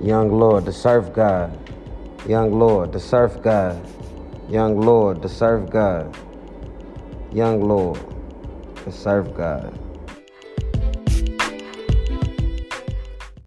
Young Lord, the surf god. Young Lord, the surf god. Young Lord, the surf god. Young Lord, the surf god.